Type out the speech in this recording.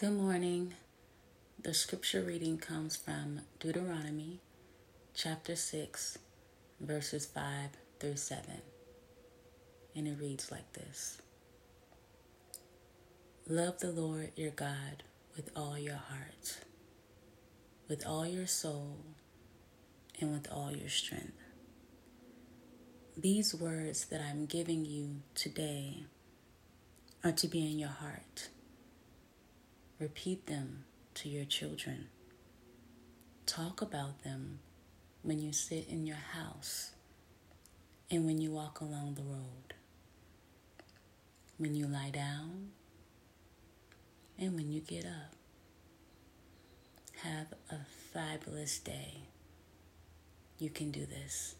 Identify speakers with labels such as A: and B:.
A: Good morning. The scripture reading comes from Deuteronomy chapter 6, verses 5 through 7. And it reads like this Love the Lord your God with all your heart, with all your soul, and with all your strength. These words that I'm giving you today are to be in your heart Repeat them to your children. Talk about them when you sit in your house and when you walk along the road, when you lie down and when you get up. Have a fabulous day. You can do this.